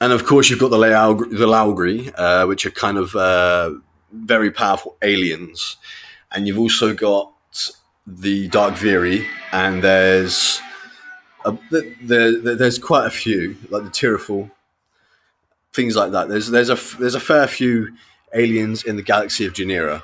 and of course, you've got the Laogri, the Laogri uh, which are kind of uh, very powerful aliens, and you've also got the Dark Viri, and there's a, there, there's quite a few like the Tirrifol, things like that. There's there's a there's a fair few aliens in the galaxy of Ginera.